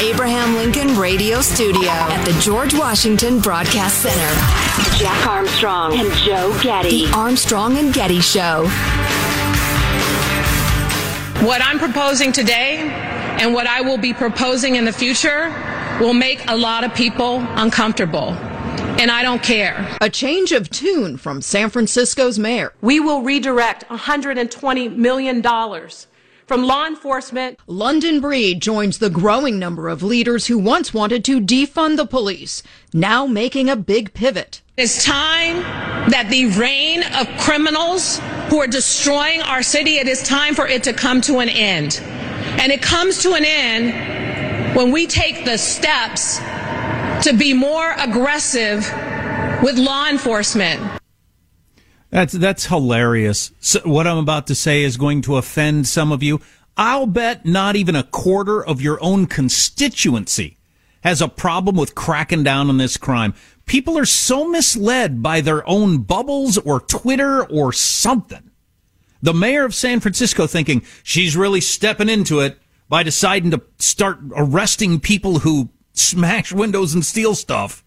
Abraham Lincoln Radio Studio at the George Washington Broadcast Center. Jack Armstrong and Joe Getty. The Armstrong and Getty Show. What I'm proposing today and what I will be proposing in the future will make a lot of people uncomfortable. And I don't care. A change of tune from San Francisco's mayor. We will redirect $120 million from law enforcement. London Breed joins the growing number of leaders who once wanted to defund the police, now making a big pivot. It's time that the reign of criminals who are destroying our city, it is time for it to come to an end. And it comes to an end when we take the steps to be more aggressive with law enforcement. That's that's hilarious. So what I'm about to say is going to offend some of you. I'll bet not even a quarter of your own constituency has a problem with cracking down on this crime. People are so misled by their own bubbles or Twitter or something. The mayor of San Francisco thinking she's really stepping into it by deciding to start arresting people who smash windows and steal stuff.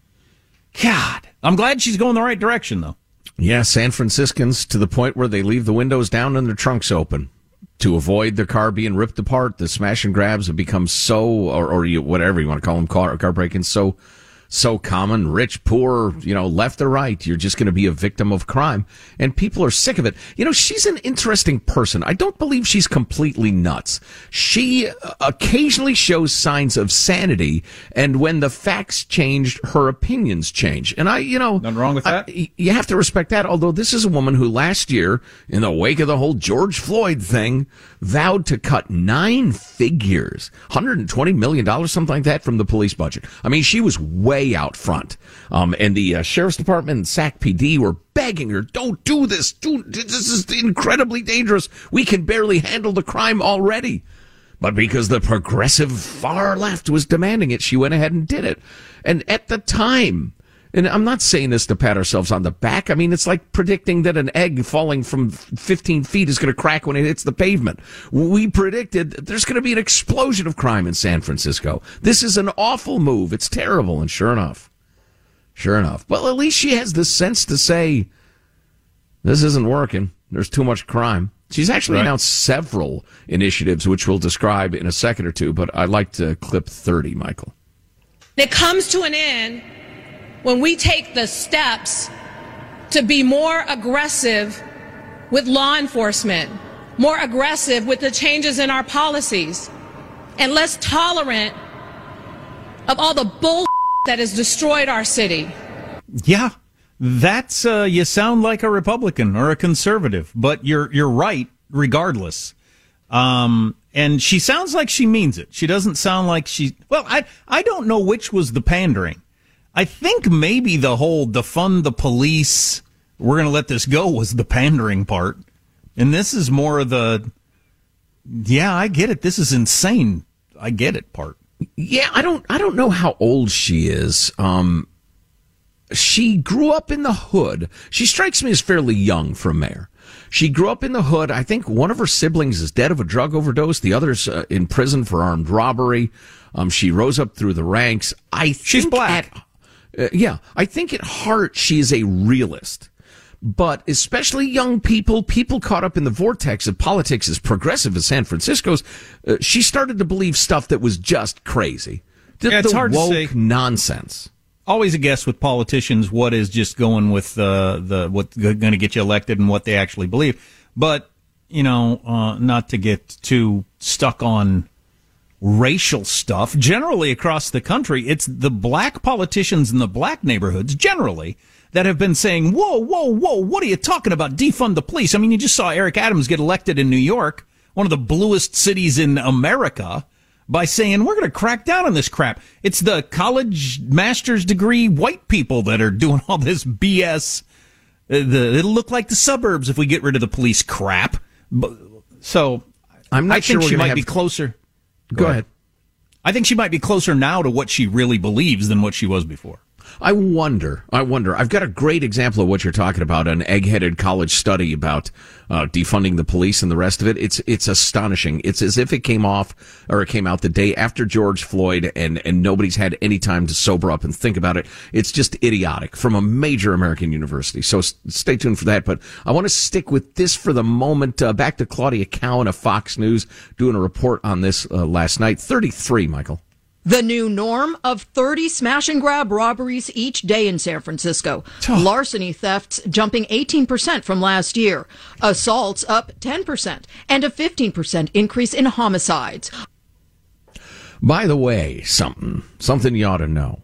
God, I'm glad she's going the right direction though. Yeah, San Franciscans to the point where they leave the windows down and their trunks open to avoid their car being ripped apart. The smash and grabs have become so, or, or you, whatever you want to call them, car, car break-ins, so so common, rich, poor, you know, left or right. You're just going to be a victim of crime. And people are sick of it. You know, she's an interesting person. I don't believe she's completely nuts. She uh, occasionally shows signs of sanity. And when the facts change, her opinions change. And I, you know, nothing wrong with that. I, you have to respect that. Although this is a woman who last year, in the wake of the whole George Floyd thing, vowed to cut nine figures, $120 million, something like that from the police budget. I mean, she was way out front. Um, and the uh, sheriff's department and SAC PD were begging her, don't do this. Do, this is incredibly dangerous. We can barely handle the crime already. But because the progressive far left was demanding it, she went ahead and did it. And at the time, and I'm not saying this to pat ourselves on the back. I mean, it's like predicting that an egg falling from 15 feet is going to crack when it hits the pavement. We predicted there's going to be an explosion of crime in San Francisco. This is an awful move. It's terrible. And sure enough, sure enough. Well, at least she has the sense to say, this isn't working. There's too much crime. She's actually right. announced several initiatives, which we'll describe in a second or two, but I'd like to clip 30, Michael. It comes to an end when we take the steps to be more aggressive with law enforcement, more aggressive with the changes in our policies, and less tolerant of all the bull that has destroyed our city. Yeah, that's uh, you sound like a Republican or a conservative, but you're you're right regardless. Um, and she sounds like she means it. She doesn't sound like she. Well, I I don't know which was the pandering. I think maybe the whole defund the police. We're going to let this go was the pandering part, and this is more of the. Yeah, I get it. This is insane. I get it part. Yeah, I don't I don't know how old she is. Um she grew up in the hood. She strikes me as fairly young for a mayor. She grew up in the hood. I think one of her siblings is dead of a drug overdose. The other's uh, in prison for armed robbery. Um, she rose up through the ranks. I she's black. At, uh, yeah, I think at heart she is a realist. But especially young people, people caught up in the vortex of politics as progressive as San Francisco's, uh, she started to believe stuff that was just crazy. The, yeah, it's the hard woke to say. nonsense always a guess with politicians what is just going with uh, the what's going to get you elected and what they actually believe. But you know, uh, not to get too stuck on racial stuff. Generally across the country, it's the black politicians in the black neighborhoods generally that have been saying, "Whoa, whoa, whoa! What are you talking about? Defund the police." I mean, you just saw Eric Adams get elected in New York, one of the bluest cities in America by saying we're going to crack down on this crap. It's the college master's degree white people that are doing all this BS. Uh, it'll look like the suburbs if we get rid of the police crap. So I'm not I sure think she might have... be closer. Go, Go ahead. ahead. I think she might be closer now to what she really believes than what she was before. I wonder. I wonder. I've got a great example of what you're talking about an egg-headed college study about uh, defunding the police and the rest of it. It's it's astonishing. It's as if it came off or it came out the day after George Floyd, and and nobody's had any time to sober up and think about it. It's just idiotic from a major American university. So stay tuned for that. But I want to stick with this for the moment. Uh, back to Claudia Cowan of Fox News doing a report on this uh, last night. Thirty three, Michael. The new norm of 30 smash and grab robberies each day in San Francisco. Oh. Larceny thefts jumping 18% from last year. Assaults up 10% and a 15% increase in homicides. By the way, something, something you ought to know.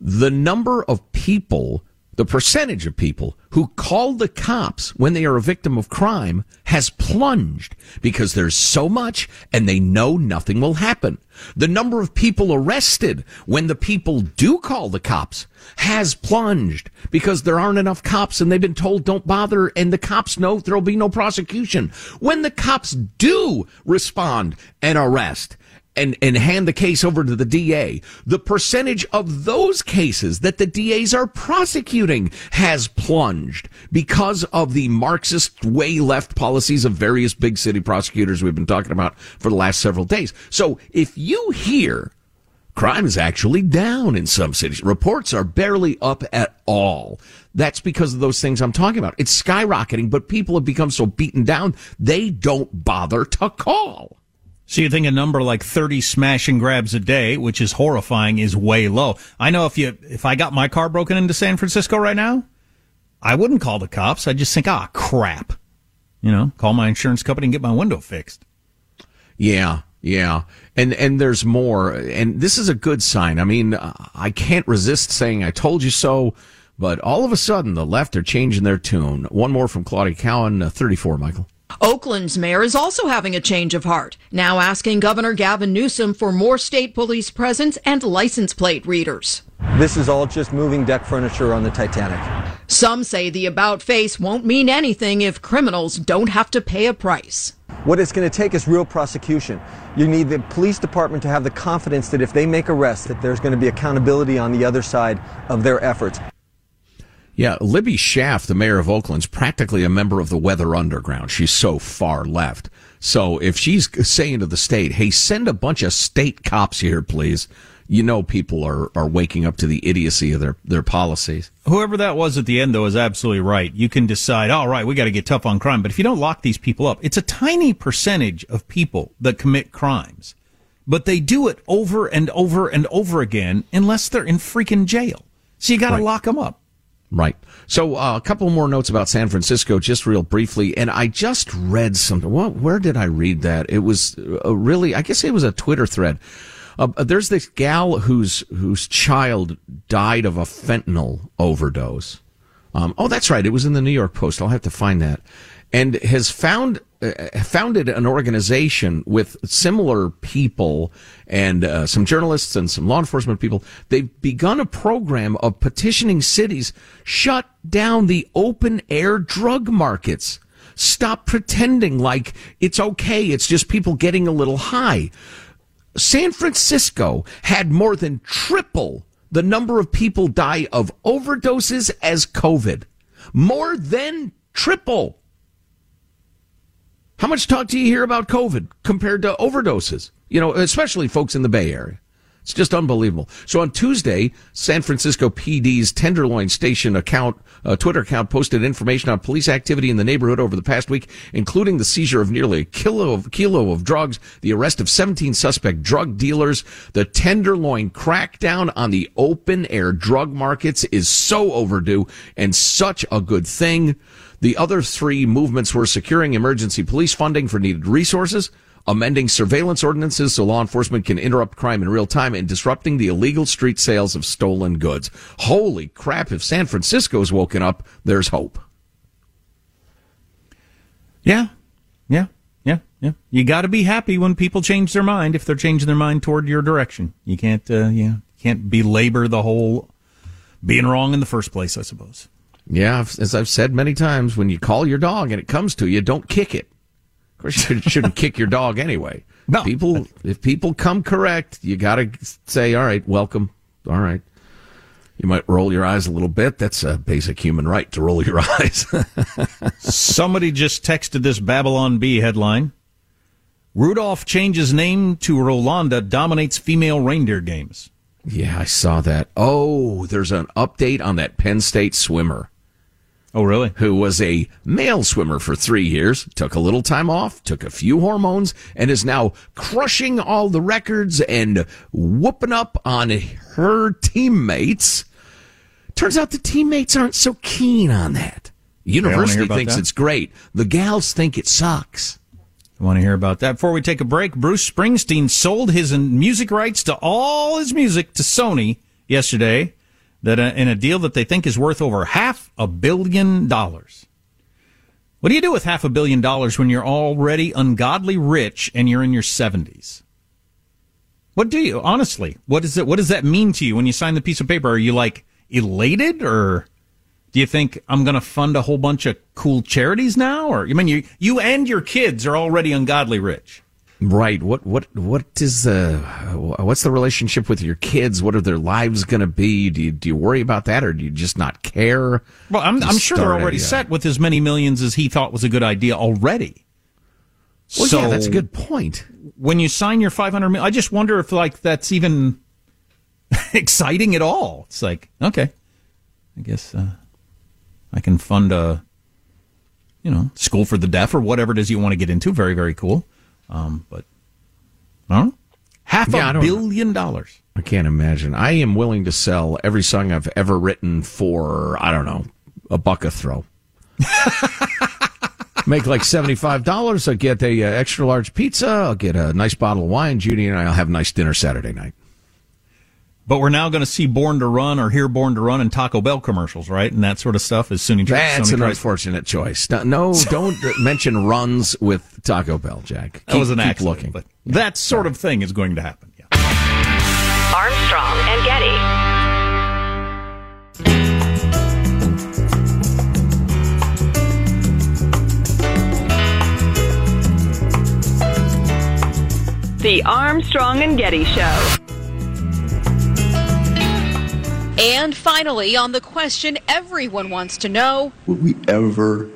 The number of people the percentage of people who call the cops when they are a victim of crime has plunged because there's so much and they know nothing will happen. The number of people arrested when the people do call the cops has plunged because there aren't enough cops and they've been told don't bother and the cops know there'll be no prosecution. When the cops do respond and arrest, and, and hand the case over to the DA, the percentage of those cases that the DAs are prosecuting has plunged because of the Marxist way left policies of various big city prosecutors we've been talking about for the last several days. So if you hear crime is actually down in some cities, reports are barely up at all. That's because of those things I'm talking about. It's skyrocketing, but people have become so beaten down, they don't bother to call. So you think a number like 30 smash and grabs a day, which is horrifying, is way low. I know if you, if I got my car broken into San Francisco right now, I wouldn't call the cops. I'd just think, ah, crap. You know, call my insurance company and get my window fixed. Yeah. Yeah. And, and there's more. And this is a good sign. I mean, I can't resist saying I told you so, but all of a sudden the left are changing their tune. One more from Claudia Cowan, uh, 34, Michael. Oakland's mayor is also having a change of heart, now asking Governor Gavin Newsom for more state police presence and license plate readers. This is all just moving deck furniture on the Titanic. Some say the about face won't mean anything if criminals don't have to pay a price. What it's going to take is real prosecution. You need the police department to have the confidence that if they make arrests, that there's going to be accountability on the other side of their efforts. Yeah, Libby Schaaf, the mayor of Oakland, is practically a member of the Weather Underground. She's so far left. So if she's saying to the state, hey, send a bunch of state cops here, please, you know people are, are waking up to the idiocy of their, their policies. Whoever that was at the end, though, is absolutely right. You can decide, all right, we got to get tough on crime. But if you don't lock these people up, it's a tiny percentage of people that commit crimes. But they do it over and over and over again unless they're in freaking jail. So you got to right. lock them up. Right. So uh, a couple more notes about San Francisco, just real briefly. And I just read something. Where did I read that? It was a really, I guess it was a Twitter thread. Uh, there's this gal whose whose child died of a fentanyl overdose. Um, oh, that's right. It was in the New York Post. I'll have to find that. And has found uh, founded an organization with similar people and uh, some journalists and some law enforcement people. They've begun a program of petitioning cities shut down the open air drug markets. Stop pretending like it's okay. It's just people getting a little high. San Francisco had more than triple the number of people die of overdoses as COVID. More than triple. How much talk do you hear about COVID compared to overdoses? You know, especially folks in the Bay Area. It's just unbelievable. So on Tuesday, San Francisco PD's Tenderloin Station account, uh, Twitter account posted information on police activity in the neighborhood over the past week, including the seizure of nearly a kilo of, kilo of drugs, the arrest of 17 suspect drug dealers. The Tenderloin crackdown on the open air drug markets is so overdue and such a good thing. The other three movements were securing emergency police funding for needed resources, amending surveillance ordinances so law enforcement can interrupt crime in real time, and disrupting the illegal street sales of stolen goods. Holy crap, if San Francisco's woken up, there's hope. Yeah, yeah, yeah, yeah. You got to be happy when people change their mind if they're changing their mind toward your direction. You can't, uh, yeah, can't belabor the whole being wrong in the first place, I suppose. Yeah, as I've said many times, when you call your dog and it comes to you, don't kick it. Of course, you shouldn't kick your dog anyway. No. People, if people come correct, you got to say, all right, welcome. All right. You might roll your eyes a little bit. That's a basic human right to roll your eyes. Somebody just texted this Babylon Bee headline. Rudolph changes name to Rolanda, dominates female reindeer games. Yeah, I saw that. Oh, there's an update on that Penn State swimmer. Oh, really? Who was a male swimmer for three years, took a little time off, took a few hormones, and is now crushing all the records and whooping up on her teammates. Turns out the teammates aren't so keen on that. University thinks that? it's great. The gals think it sucks. I want to hear about that. Before we take a break, Bruce Springsteen sold his music rights to all his music to Sony yesterday that in a deal that they think is worth over half a billion dollars. What do you do with half a billion dollars when you're already ungodly rich and you're in your 70s? What do you honestly? What is it? What does that mean to you when you sign the piece of paper? Are you like elated, or do you think I'm going to fund a whole bunch of cool charities now? Or I mean, you you and your kids are already ungodly rich. Right. What what what is the what's the relationship with your kids? What are their lives going to be? Do you do you worry about that, or do you just not care? Well, I'm, I'm sure they're already a, set with as many millions as he thought was a good idea already. Well, so yeah, that's a good point. When you sign your 500 million, I just wonder if like that's even exciting at all. It's like okay, I guess uh, I can fund a you know school for the deaf or whatever it is you want to get into. Very very cool. Um, but huh? half yeah, a billion dollars. I can't imagine. I am willing to sell every song I've ever written for I don't know a buck a throw. Make like seventy five dollars. I'll get a uh, extra large pizza. I'll get a nice bottle of wine. Judy and I'll have a nice dinner Saturday night. But we're now going to see Born to Run or hear Born to Run in Taco Bell commercials, right? And that sort of stuff is soon as That's Sony an tries. unfortunate choice. No, don't mention runs with Taco Bell, Jack. Keep, that was an keep accident, looking. But yeah. that sort of thing is going to happen. Yeah. Armstrong and Getty. The Armstrong and Getty Show. And finally, on the question everyone wants to know Would we ever,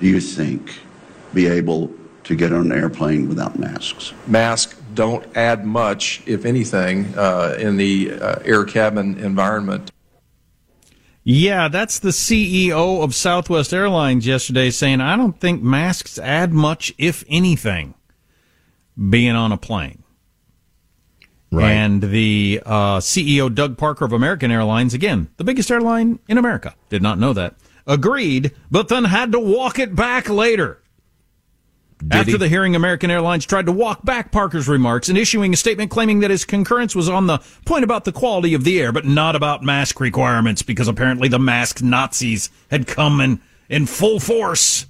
do you think, be able to get on an airplane without masks? Masks don't add much, if anything, uh, in the uh, air cabin environment. Yeah, that's the CEO of Southwest Airlines yesterday saying, I don't think masks add much, if anything, being on a plane. Right. And the uh, CEO, Doug Parker of American Airlines, again, the biggest airline in America, did not know that, agreed, but then had to walk it back later. After he? the hearing, American Airlines tried to walk back Parker's remarks and issuing a statement claiming that his concurrence was on the point about the quality of the air, but not about mask requirements because apparently the masked Nazis had come in, in full force.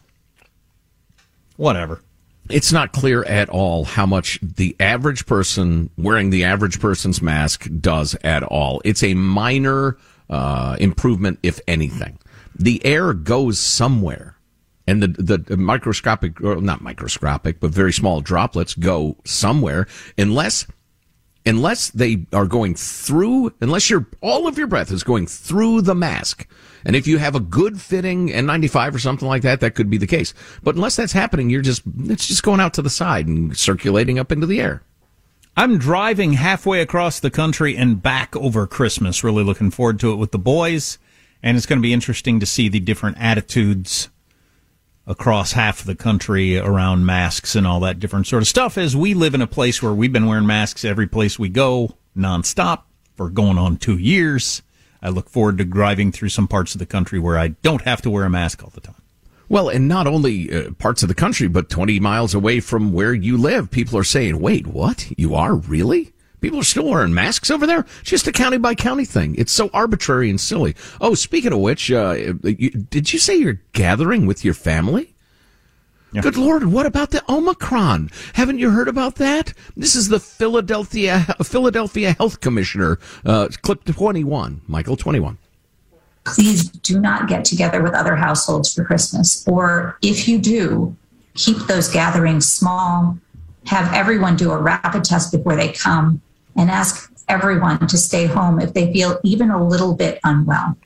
Whatever. It's not clear at all how much the average person wearing the average person's mask does at all. It's a minor uh, improvement, if anything. The air goes somewhere, and the the microscopic, or not microscopic, but very small droplets go somewhere, unless unless they are going through, unless your all of your breath is going through the mask. And if you have a good fitting N95 or something like that, that could be the case. But unless that's happening, you're just it's just going out to the side and circulating up into the air. I'm driving halfway across the country and back over Christmas. Really looking forward to it with the boys. And it's going to be interesting to see the different attitudes across half the country around masks and all that different sort of stuff as we live in a place where we've been wearing masks every place we go nonstop for going on two years. I look forward to driving through some parts of the country where I don't have to wear a mask all the time. Well, and not only uh, parts of the country, but 20 miles away from where you live, people are saying, wait, what? You are really? People are still wearing masks over there? It's just a county by county thing. It's so arbitrary and silly. Oh, speaking of which, uh, you, did you say you're gathering with your family? Good Lord, what about the Omicron? Haven't you heard about that? This is the Philadelphia Philadelphia Health Commissioner, uh, clip 21, Michael 21. please do not get together with other households for Christmas. Or if you do, keep those gatherings small, have everyone do a rapid test before they come, and ask everyone to stay home if they feel even a little bit unwell.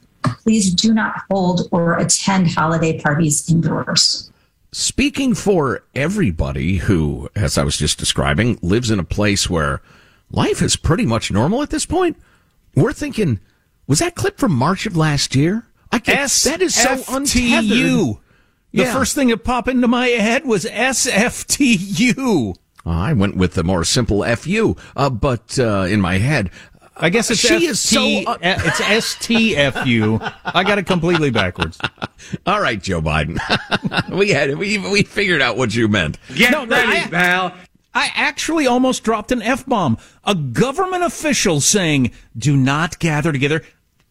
Please do not hold or attend holiday parties indoors. Speaking for everybody who, as I was just describing, lives in a place where life is pretty much normal at this point, we're thinking, was that clip from March of last year? I guess that is so untethered. SFTU. The Yeah. first thing that popped into my head was SFTU. I went with the more simple FU, uh, but uh, in my head, I guess it's she is so. FT it's STFU. I got it completely backwards. All right, Joe Biden. we had we we figured out what you meant. Get ready, pal. I actually almost dropped an F bomb. A government official saying, "Do not gather together."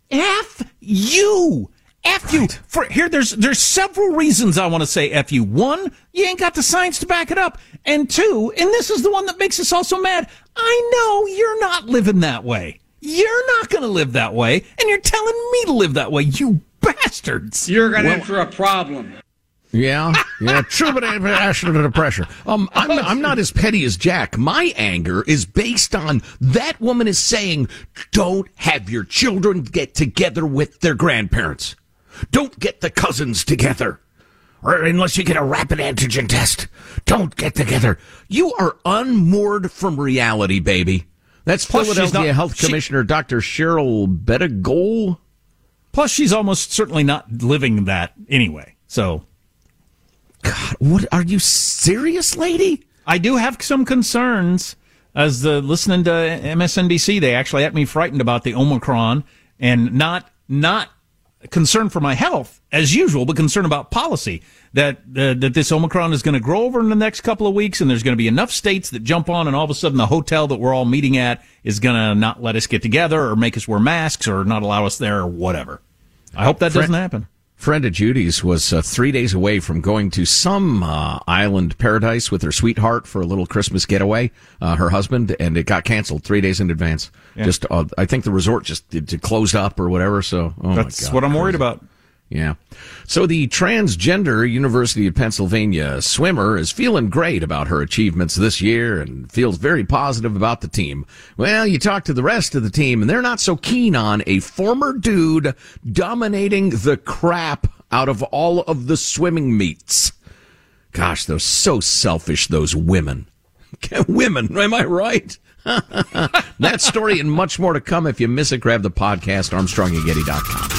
F you. F you. For here, there's there's several reasons I want to say F you. One, you ain't got the science to back it up, and two, and this is the one that makes us all so mad. I know you're not living that way. You're not going to live that way, and you're telling me to live that way. You bastards. You're going to Well- enter a problem. Yeah, yeah, true, but passionate under pressure. Um, I'm I'm not as petty as Jack. My anger is based on that woman is saying, "Don't have your children get together with their grandparents. Don't get the cousins together, or unless you get a rapid antigen test. Don't get together. You are unmoored from reality, baby." That's Plus, she's Philadelphia not- Health she- Commissioner Dr. Cheryl Bettigole. Plus, she's almost certainly not living that anyway. So, God, what are you serious, lady? I do have some concerns. As the listening to MSNBC, they actually had me frightened about the Omicron, and not not concerned for my health as usual, but concern about policy that uh, that this Omicron is going to grow over in the next couple of weeks, and there's going to be enough states that jump on, and all of a sudden the hotel that we're all meeting at is going to not let us get together, or make us wear masks, or not allow us there, or whatever. I hope that doesn't happen. Friend of Judy's was uh, three days away from going to some uh, island paradise with her sweetheart for a little Christmas getaway, uh, her husband, and it got canceled three days in advance. Yeah. Just, uh, I think the resort just it, it closed up or whatever. So, oh That's my God, what I'm worried about. Yeah. So the transgender University of Pennsylvania swimmer is feeling great about her achievements this year and feels very positive about the team. Well, you talk to the rest of the team and they're not so keen on a former dude dominating the crap out of all of the swimming meets. Gosh, they're so selfish, those women. women, am I right? that story and much more to come. If you miss it, grab the podcast, armstrongandgetty.com.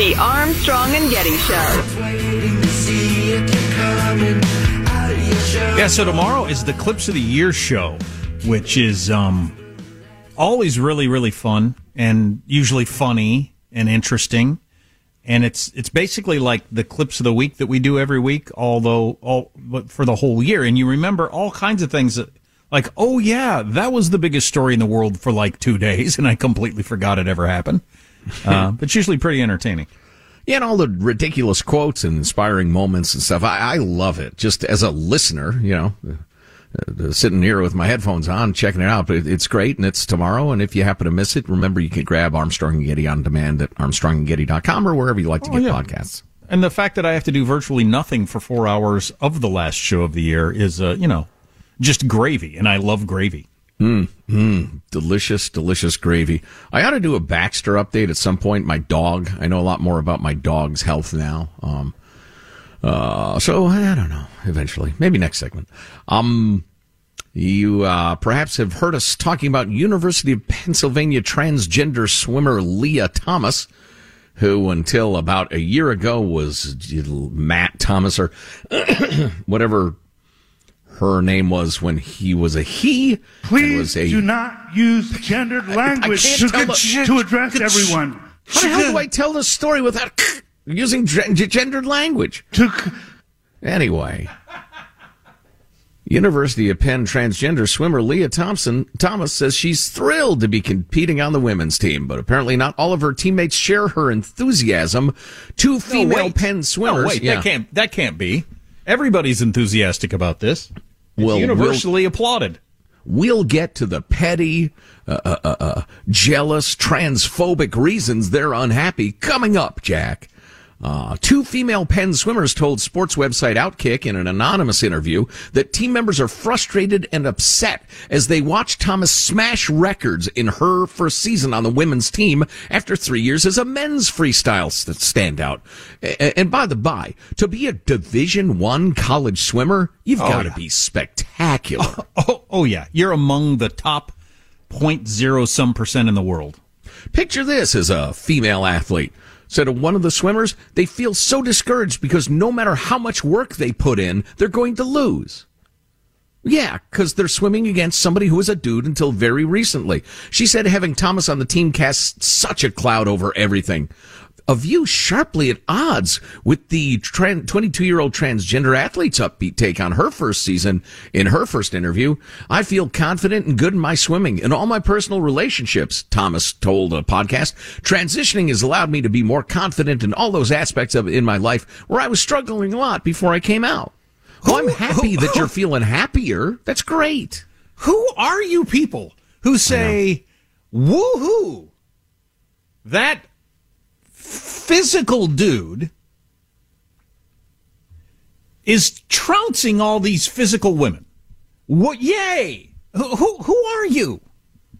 The Armstrong and Getty Show. Yeah, so tomorrow is the Clips of the Year show, which is um, always really, really fun and usually funny and interesting. And it's it's basically like the clips of the week that we do every week, although all but for the whole year. And you remember all kinds of things that, like, oh yeah, that was the biggest story in the world for like two days, and I completely forgot it ever happened. Uh, but it's usually pretty entertaining. Yeah, and all the ridiculous quotes and inspiring moments and stuff. I, I love it. Just as a listener, you know, uh, uh, sitting here with my headphones on, checking it out. But it, it's great, and it's tomorrow. And if you happen to miss it, remember you can grab Armstrong and Getty on demand at armstrongandgetty.com or wherever you like to Oh, get yeah. podcasts. And the fact that I have to do virtually nothing for four hours of the last show of the year is, uh, you know, just gravy, and I love gravy. Mm, mm, delicious, delicious gravy. I ought to do a Baxter update at some point. My dog. I know a lot more about my dog's health now. Um, uh, so I don't know. Eventually, maybe next segment. Um, you uh, perhaps have heard us talking about University of Pennsylvania transgender swimmer Lia Thomas, who until about a year ago was Matt Thomas or whatever her name was when he was a he. Please was a, do not use gendered language can't to, tell the- to address everyone. How the hell do I tell the story without using gendered language? Anyway. University of Penn transgender swimmer Lia Thompson Thomas says she's thrilled to be competing on the women's team, but apparently not all of her teammates share her enthusiasm. Two female wait. Penn swimmers. No, wait, yeah. that can't that can't be. Everybody's enthusiastic about this. It's Well, universally applauded. We'll get to the petty, uh, uh, uh, uh, jealous, transphobic reasons they're unhappy coming up, Jack. Uh, two female Penn swimmers told sports website Outkick in an anonymous interview that team members are frustrated and upset as they watch Thomas smash records in her first season on the women's team after three years as a men's freestyle st- standout. And by the by, to be a Division One college swimmer, you've Oh, got to yeah. be spectacular. Oh, oh yeah, you're among the top point zero some percent in the world. Picture this as a female athlete. Said of one of the swimmers, they feel so discouraged because no matter how much work they put in, they're going to lose. Yeah, because they're swimming against somebody who was a dude until very recently. She said having Thomas on the team casts such a cloud over everything. A view sharply at odds with the 22 year old transgender athlete's upbeat take on her first season. In her first interview, I feel confident and good in my swimming and all my personal relationships, Thomas told a podcast. Transitioning has allowed me to be more confident in all those aspects of in my life where I was struggling a lot before I came out. Well, I'm happy that you're feeling happier. That's great. Who are you people who say, woohoo, that physical dude is trouncing all these physical women? What, yay! Who, who, who are you?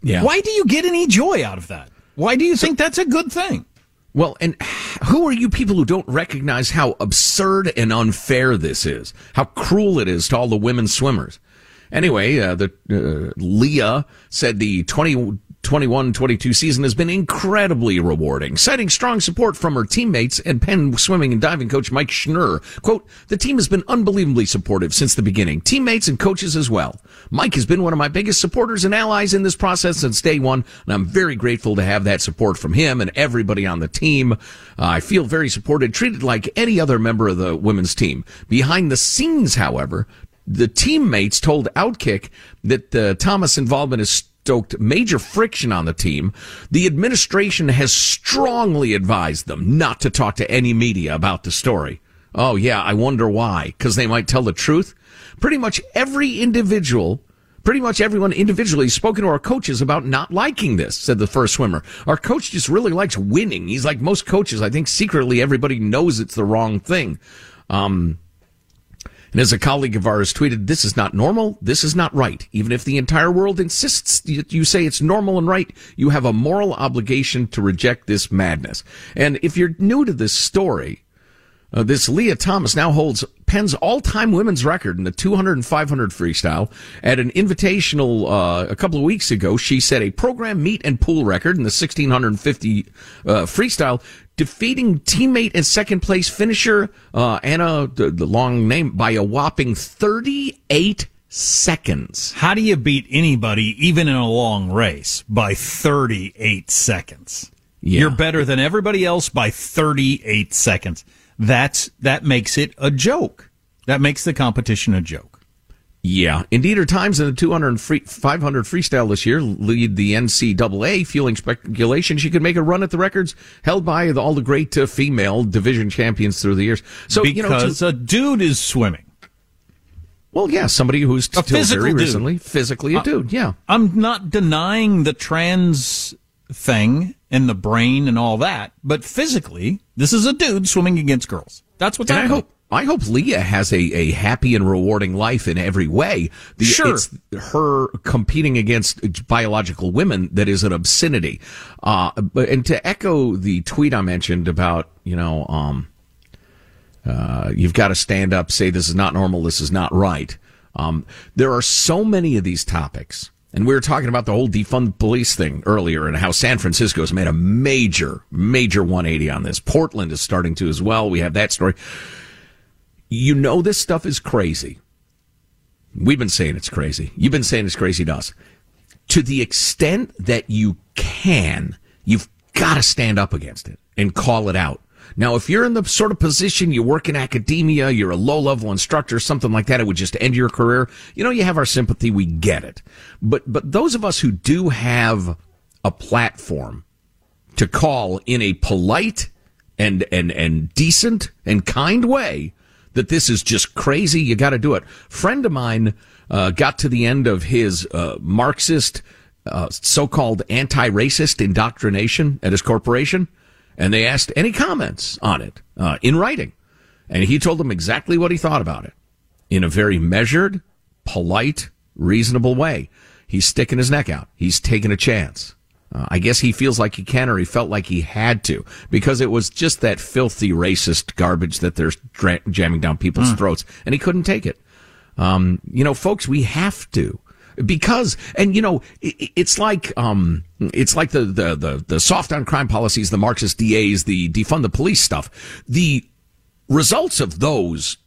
Yeah. Why do you get any joy out of that? Why do you think that's a good thing? Well, and who are you people who don't recognize how absurd and unfair this is? How cruel it is to all the women swimmers? Anyway, uh, the uh, Lia said the 2021-22 season has been incredibly rewarding, citing strong support from her teammates and Penn swimming and diving coach Mike Schnur. Quote, the team has been unbelievably supportive since the beginning, teammates and coaches as well. Mike has been one of my biggest supporters and allies in this process since day one, and I'm very grateful to have that support from him and everybody on the team. Uh, I feel very supported, treated like any other member of the women's team. Behind the scenes, however, the teammates told Outkick that uh, Thomas' involvement has stoked major friction on the team. The administration has strongly advised them not to talk to any media about the story. Oh yeah, I wonder why. Because they might tell the truth. Pretty much every individual, pretty much everyone individually spoken to our coaches about not liking this, said the first swimmer. Our coach just really likes winning. He's like most coaches. I think secretly everybody knows it's the wrong thing. Um, and as a colleague of ours tweeted, this is not normal. This is not right. Even if the entire world insists that you say it's normal and right, you have a moral obligation to reject this madness. And if you're new to this story, uh, this Lia Thomas now holds Penn's all-time women's record in the 200 and 500 freestyle. At an invitational uh, a couple of weeks ago, she set a program meet and pool record in the 1650 uh, freestyle, defeating teammate and second place finisher uh, Anna, the, the long name, by a whopping 38 seconds. How do you beat anybody, even in a long race, by 38 seconds? Yeah. You're better than everybody else by 38 seconds. That's that makes it a joke. That makes the competition a joke. Yeah. Indeed, her times in the 200 free, 500 freestyle this year lead the NCAA, fueling speculation she could make a run at the records held by all the great uh, female division champions through the years. So, you know, because to- a dude is swimming. well, yeah, somebody who's A still physical very dude. recently physically a Uh, dude. Yeah. I'm not denying the trans thing and the brain and all that, but physically, this is a dude swimming against girls. That's what's And I hope I hope Lia has a, a happy and rewarding life in every way. The, Sure. It's her competing against biological women that is an obscenity. Uh, but, and to echo the tweet I mentioned about, you know, um, uh, you've got to stand up, say this is not normal, this is not right. Um, there are so many of these topics. And we were talking about the whole defund police thing earlier and how San Francisco has made a major, major 180 on this. Portland is starting to as well. We have that story. You know this stuff is crazy. We've been saying it's crazy. You've been saying it's crazy to us. To the extent that you can, you've got to stand up against it and call it out. Now, if you're in the sort of position you work in academia, you're a low level instructor, something like that, it would just end your career. You know, you have our sympathy. We get it. But, but those of us who do have a platform to call in a polite and, and, and decent and kind way that this is just crazy. You got to do it. Friend of mine, uh, got to the end of his, uh, Marxist, uh, so-called anti-racist indoctrination at his corporation. And they asked any comments on it uh, in writing. And he told them exactly what he thought about it in a very measured, polite, reasonable way. He's sticking his neck out. He's taking a chance. Uh, I guess he feels like he can, or he felt like he had to, because it was just that filthy racist garbage that they're dra- jamming down people's Mm. throats, and he couldn't take it. Um, you know, folks, we have to because, and you know, it, it's like um, it's like the, the the the soft on crime policies, the Marxist DAs, the defund the police stuff. The results of those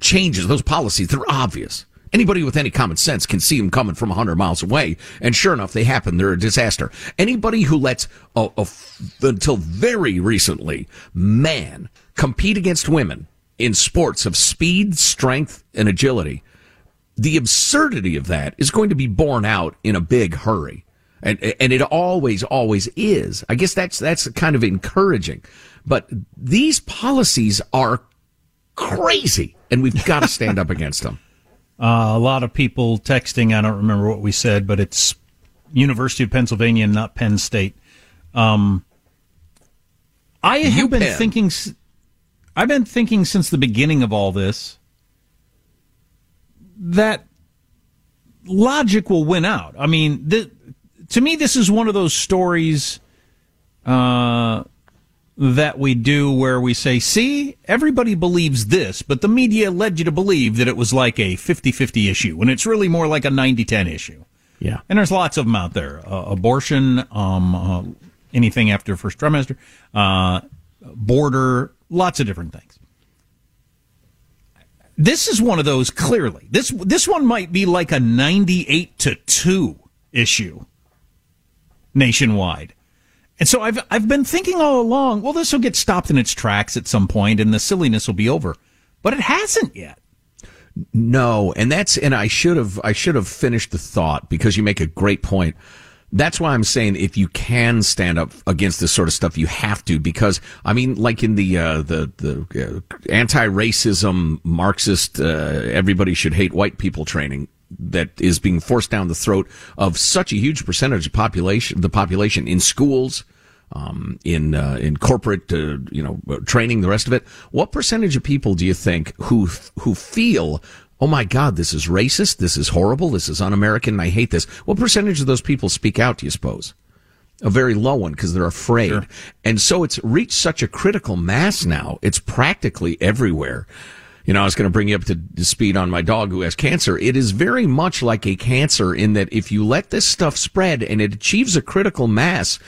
changes, those policies, they're obvious. Anybody with any common sense can see them coming from 100 miles away. And sure enough, they happen. They're a disaster. Anybody who lets, a, a until very recently, man compete against women in sports of speed, strength, and agility, the absurdity of that is going to be borne out in a big hurry. And, and it always, always is. I guess that's, that's kind of encouraging. But these policies are crazy and we've got to stand up against them. Uh, a lot of people texting. I don't remember what we said, but it's University of Pennsylvania, not Penn State. Um, I have been UPenn. thinking. s- I've been thinking since the beginning of all this that logic will win out. I mean, th- to me, this is one of those stories uh, that we do where we say, see, everybody believes this, but the media led you to believe that it was like a 50 50 issue, when it's really more like a 90 10 issue. Yeah. And there's lots of them out there uh, abortion, um, uh, anything after first trimester, uh, border, lots of different things. This is one of those clearly. This this one might be like a 98 to 2 issue nationwide. And so I've I've been thinking all along, well this will get stopped in its tracks at some point and the silliness will be over. But it hasn't yet. No, and that's and I should have I should have finished the thought because you make a great point. That's why I'm saying if you can stand up against this sort of stuff, you have to because I mean, like in the uh, the the uh, anti-racism Marxist, uh, everybody should hate white people training that is being forced down the throat of such a huge percentage of population, the population in schools, um, in uh, in corporate, uh, you know, training, the rest of it. What percentage of people do you think who who feel, oh my God, this is racist, this is horrible, this is un-American, and I hate this? What percentage of those people speak out? Do you suppose? A very low one because they're afraid, and so it's reached such a critical mass now. It's practically everywhere. You know, I was going to bring you up to speed on my dog who has cancer. It is very much like a cancer in that if you let this stuff spread and it achieves a critical mass,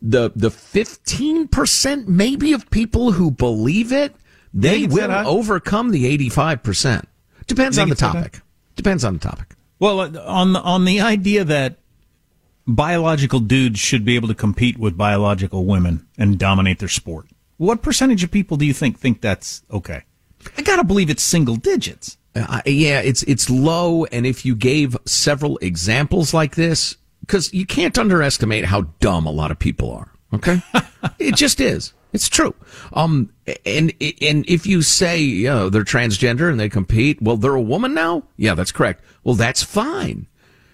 the the 15% maybe of people who believe it, they will overcome the 85%. Depends on the topic. Depends on the topic. Well, uh, on the, on the idea that biological dudes should be able to compete with biological women and dominate their sport. What percentage of people do you think think that's okay? I got to believe it's single digits. Uh, yeah, it's it's low, and if you gave several examples like this, because you can't underestimate how dumb a lot of people are. Okay, it just is. It's true. Um, and and if you say you know they're transgender and they compete, well, they're a woman now. Yeah, that's correct. Well, that's fine.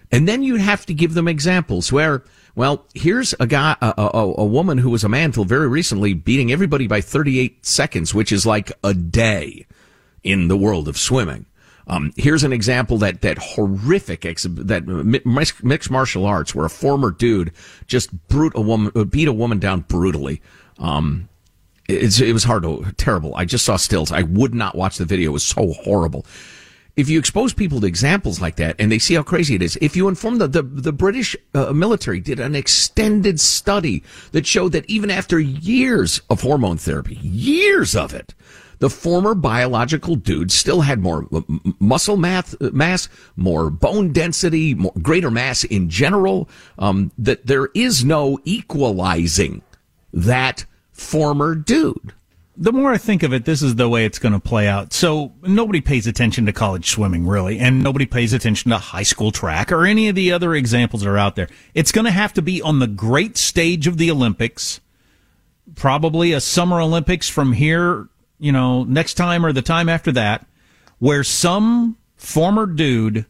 And then you'd have to give them examples where, well, here's a guy, a, a, a woman who was a man till very recently beating everybody by 38 seconds, which is like a day in the world of swimming. Um, here's an example that that horrific that mi- mixed martial arts where a former dude just brute a woman beat a woman down brutally. Um, it's, it was hard to terrible. I just saw stills. I would not watch the video. It was so horrible. If you expose people to examples like that and they see how crazy it is, if you inform the the, the British uh, military did an extended study that showed that even after years of hormone therapy, years of it, the former biological dude still had more muscle mass, mass, more bone density, more, greater mass in general. Um, that there is no equalizing that former dude. The more I think of it, this is the way it's going to play out. So nobody pays attention to college swimming, really, and nobody pays attention to high school track or any of the other examples that are out there. It's going to have to be on the great stage of the Olympics, probably a Summer Olympics from here, you know, next time or the time after that, where some former dude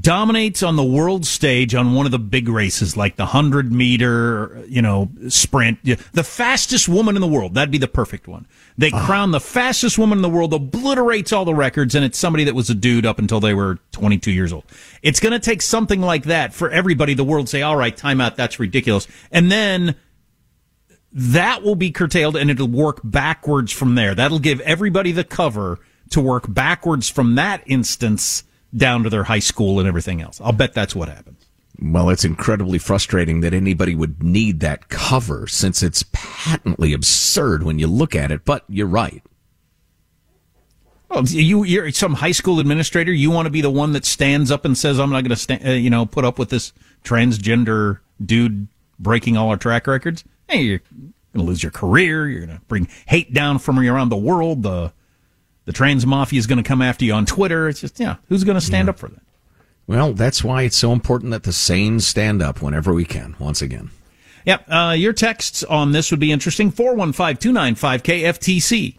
dominates on the world stage on one of the big races like the 100 meter, you know, sprint, the fastest woman in the world. That'd be the perfect one. They Ah. crown the fastest woman in the world, obliterates all the records, and it's somebody that was a dude up until they were 22 years old. It's going to take something like that for everybody, the world say, all right, timeout, that's ridiculous. And then that will be curtailed and it'll work backwards from there. That'll give everybody the cover to work backwards from that instance down to their high school and everything else. I'll bet that's what happens. Well, it's incredibly frustrating that anybody would need that cover since it's patently absurd when you look at it, but you're right. Well, you, you're some high school administrator. You want to be the one that stands up and says, "I'm not going to, sta- uh, you know, put up with this transgender dude breaking all our track records." Hey, you're going to lose your career. You're going to bring hate down from around the world. The the trans mafia is going to come after you on Twitter. It's just, yeah, who's going to stand up for that? Well, that's why it's so important that the sane stand up whenever we can, once again. Yep. Uh, your texts on this would be interesting. 415 295 KFTC.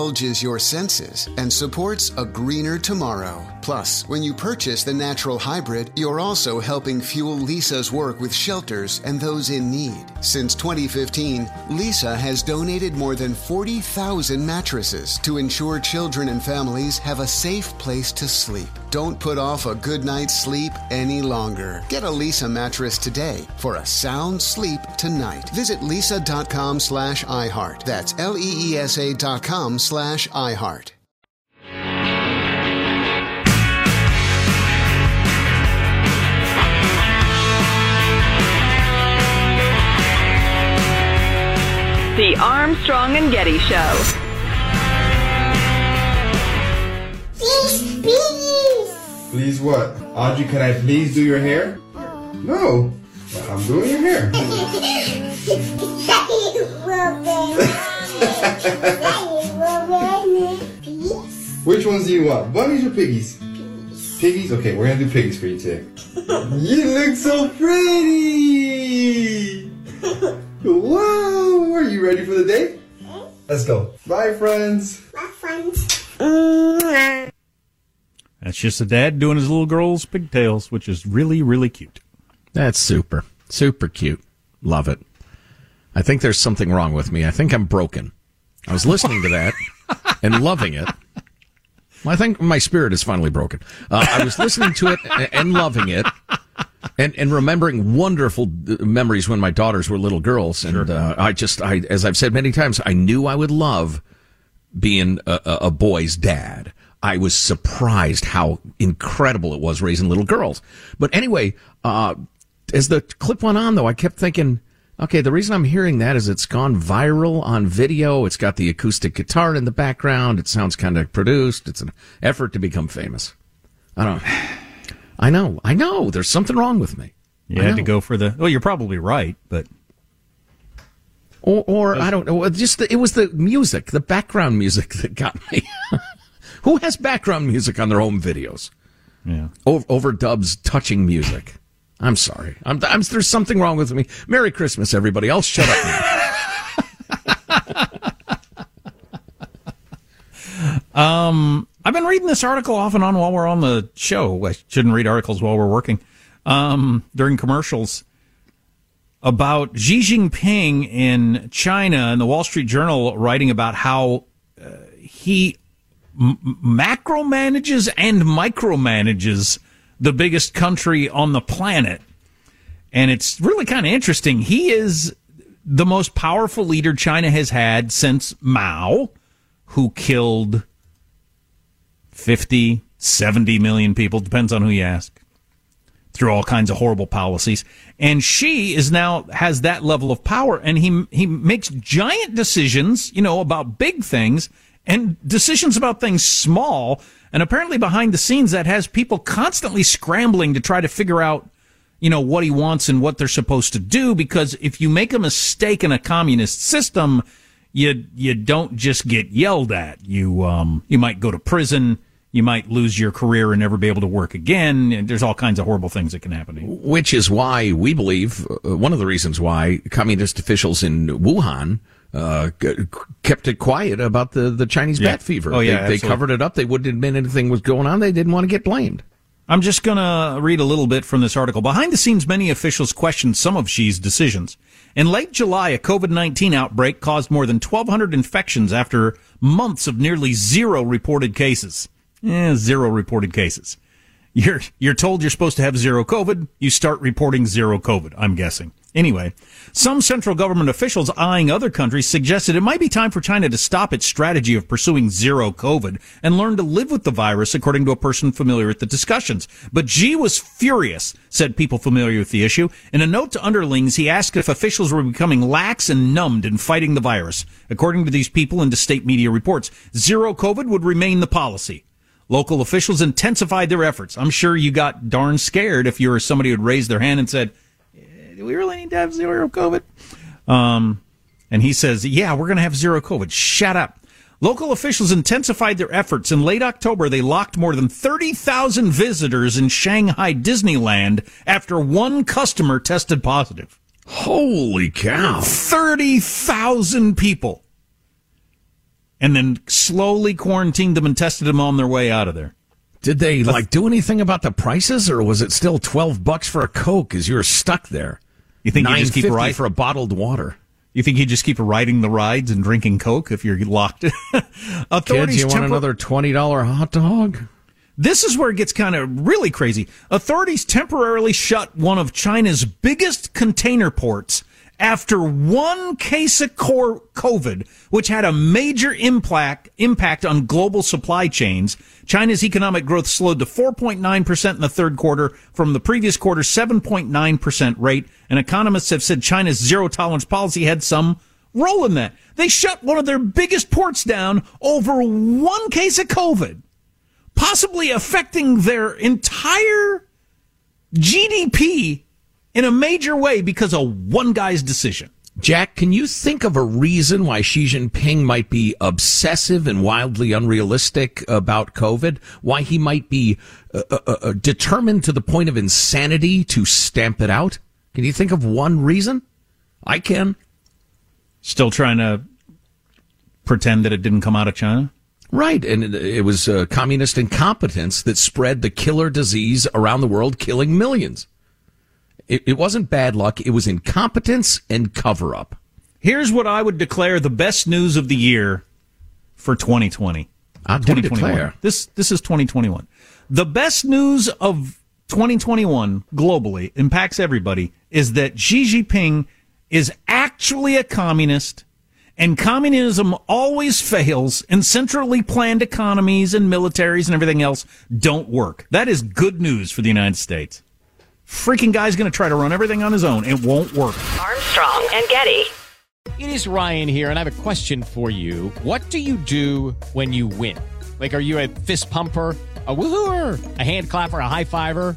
indulges your senses and supports a greener tomorrow. Plus, when you purchase the natural hybrid, you're also helping fuel Leesa's work with shelters and those in need. Since 2015, Leesa has donated more than 40,000 mattresses to ensure children and families have a safe place to sleep. Don't put off a good night's sleep any longer. Get a Leesa mattress today for a sound sleep tonight. Visit leesa.com slash iHeart. That's L-E-E-S-A dot com slash iHeart. The Armstrong and Getty Show. Please, please. Please what? Audrey, can I please do your hair? No. I'm doing your hair. Which ones do you want? Bunnies or piggies? Piggies? Piggies? Okay, we're gonna do piggies for you today. you look so pretty! wow! Are you ready for the day? Let's go. Bye, friends. Bye, friends. That's just a dad doing his little girl's pigtails, which is really, really cute. That's super. Super cute. Love it. I think there's something wrong with me. I think I'm broken. I was listening to that and loving it. I think my spirit is finally broken. Uh, I was listening to it and loving it and, and remembering wonderful memories when my daughters were little girls. And uh, I just, I, as I've said many times, I knew I would love being a, a, a boy's dad. I was surprised how incredible it was raising little girls. But anyway, uh, as the clip went on, though, I kept thinking, okay, the reason I'm hearing that is it's gone viral on video. It's got the acoustic guitar in the background. It sounds kind of produced. It's an effort to become famous. I don't. I know. I know. There's something wrong with me. You I had to go for the. Well, you're probably right, but Or, or I don't know. Just the, it was the music, the background music that got me. Who has background music on their home videos? Yeah. Over, overdubs touching music. I'm sorry. I'm, I'm, there's something wrong with me. Merry Christmas, everybody. I'll shut up now. Um, I've been reading this article off and on while we're on the show. I shouldn't read articles while we're working. Um, during commercials about Xi Jinping in China and the Wall Street Journal writing about how uh, he m- macro manages and micromanages the biggest country on the planet. And it's really kind of interesting. He is the most powerful leader China has had since Mao, who killed 50, 70 million people, depends on who you ask, through all kinds of horrible policies. And Xi is now has that level of power and he he makes giant decisions, you know, about big things and decisions about things small and apparently behind the scenes that has people constantly scrambling to try to figure out you know what he wants and what they're supposed to do because if you make a mistake in a communist system you you don't just get yelled at you um you might go to prison you might lose your career and never be able to work again and there's all kinds of horrible things that can happen to you Which is why we believe, uh, one of the reasons why communist officials in Wuhan uh, kept it quiet about the, the Chinese Yeah. bat fever. Oh, yeah, they, they covered it up. They wouldn't admit anything was going on. They didn't want to get blamed. I'm just going to read a little bit from this article. Behind the scenes, many officials questioned some of Xi's decisions. In late July, a COVID 19 outbreak caused more than 1,200 infections after months of nearly zero reported cases. Eh, zero reported cases. You're, you're told you're supposed to have zero COVID. You start reporting zero COVID, I'm guessing. Anyway, some central government officials eyeing other countries suggested it might be time for China to stop its strategy of pursuing zero COVID and learn to live with the virus, according to a person familiar with the discussions. But Xi was furious, said people familiar with the issue. In a note to underlings, he asked if officials were becoming lax and numbed in fighting the virus. According to these people and to state media reports, zero COVID would remain the policy. Local officials intensified their efforts. I'm sure you got darn scared if you were somebody who'd raised their hand and said, "Eh, do we really need to have zero COVID? Um, and he says, yeah, we're going to have zero COVID. Shut up. Local officials intensified their efforts. In late October, they locked more than 30,000 visitors in Shanghai Disneyland after one customer tested positive. Holy cow. 30,000 people. And then slowly quarantined them and tested them on their way out of there. Did they like do anything about the prices, or was it still twelve bucks for a Coke as you're stuck there? You think you just keep $9.50 right for a bottled water? You think you just keep riding the rides and drinking Coke if you're locked? Kids, you want tempor- another twenty dollar hot dog? This is where it gets kind of really crazy. Authorities temporarily shut one of China's biggest container ports after one case of COVID, which had a major impact, impact on global supply chains. China's economic growth slowed to 4.9% in the third quarter from the previous quarter's 7.9% rate. And economists have said China's zero tolerance policy had some role in that. They shut one of their biggest ports down over one case of COVID possibly affecting their entire GDP in a major way because of one guy's decision. Jack, can you think of a reason why Xi Jinping might be obsessive and wildly unrealistic about COVID? Why he might be uh, uh, uh, determined to the point of insanity to stamp it out? Can you think of one reason? I can. Still trying to pretend that it didn't come out of China? Right. And it, it was uh, communist incompetence that spread the killer disease around the world, killing millions. It, it wasn't bad luck. It was incompetence and cover up. Here's what I would declare the best news of the year for 2020. Uh, do declare. This this is 2021. The best news of 2021 globally impacts everybody is that Xi Jinping is actually a communist And communism always fails, and centrally planned economies and militaries and everything else don't work. That is good news for the United States. Freaking guy's going to try to run everything on his own. It won't work. Armstrong and Getty. It is Ryan here, and I have a question for you. What do you do when you win? Like, are you a fist pumper? A woohooer, a hand clapper, a high fiver.